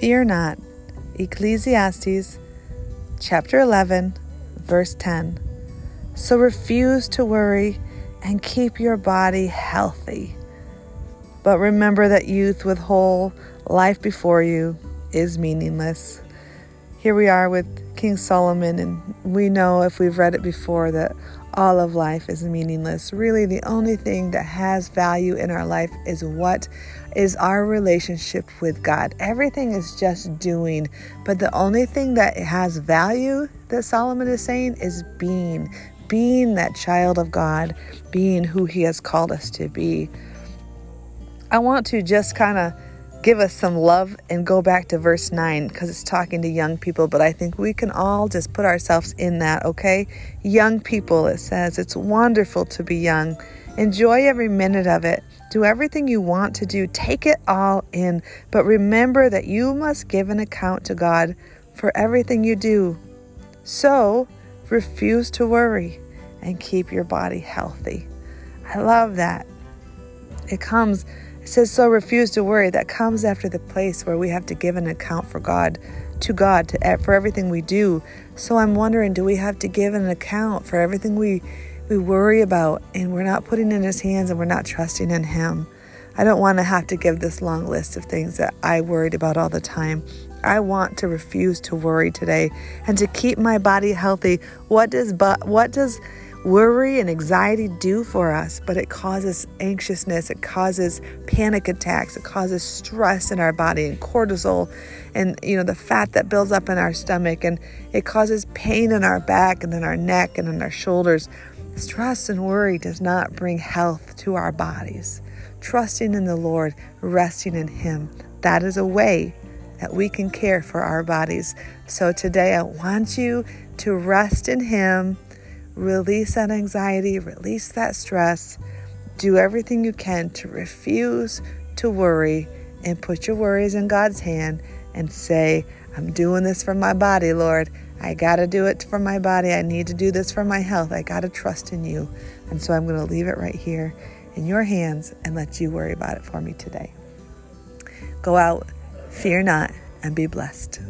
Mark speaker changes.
Speaker 1: Fear not. Ecclesiastes chapter 11, verse 10. So refuse to worry and keep your body healthy. But remember that youth with whole life before you is meaningless. Here we are with King Solomon, and we know if we've read it before that all of life is meaningless. Really, the only thing that has value in our life is what is our relationship with God. Everything is just doing, but the only thing that has value that Solomon is saying is being, being that child of God, being who He has called us to be. I want to just kind of give us some love and go back to verse 9 because it's talking to young people, but I think we can all just put ourselves in that, okay? Young people, it says, it's wonderful to be young. Enjoy every minute of it. Do everything you want to do. Take it all in. But remember that you must give an account to God for everything you do. So refuse to worry and keep your body healthy. I love that. It comes it says, So refuse to worry. That comes after the place where we have to give an account for God, to God, to, for everything we do. So I'm wondering, do we have to give an account for everything we, we worry about and we're not putting in His hands and we're not trusting in Him? I don't want to have to give this long list of things that I worried about all the time. I want to refuse to worry today and to keep my body healthy. What does but what does worry and anxiety do for us, but it causes anxiousness, it causes panic attacks, it causes stress in our body and cortisol and you know the fat that builds up in our stomach and it causes pain in our back and in our neck and in our shoulders. Stress and worry does not bring health to our bodies. Trusting in the Lord, resting in him, that is a way that we can care for our bodies. So today I want you to rest in him Release that anxiety, release that stress. Do everything you can to refuse to worry and put your worries in God's hand and say, I'm doing this for my body, Lord. I got to do it for my body. I need to do this for my health. I got to trust in you. And so I'm going to leave it right here in your hands and let you worry about it for me today. Go out, fear not, and be blessed.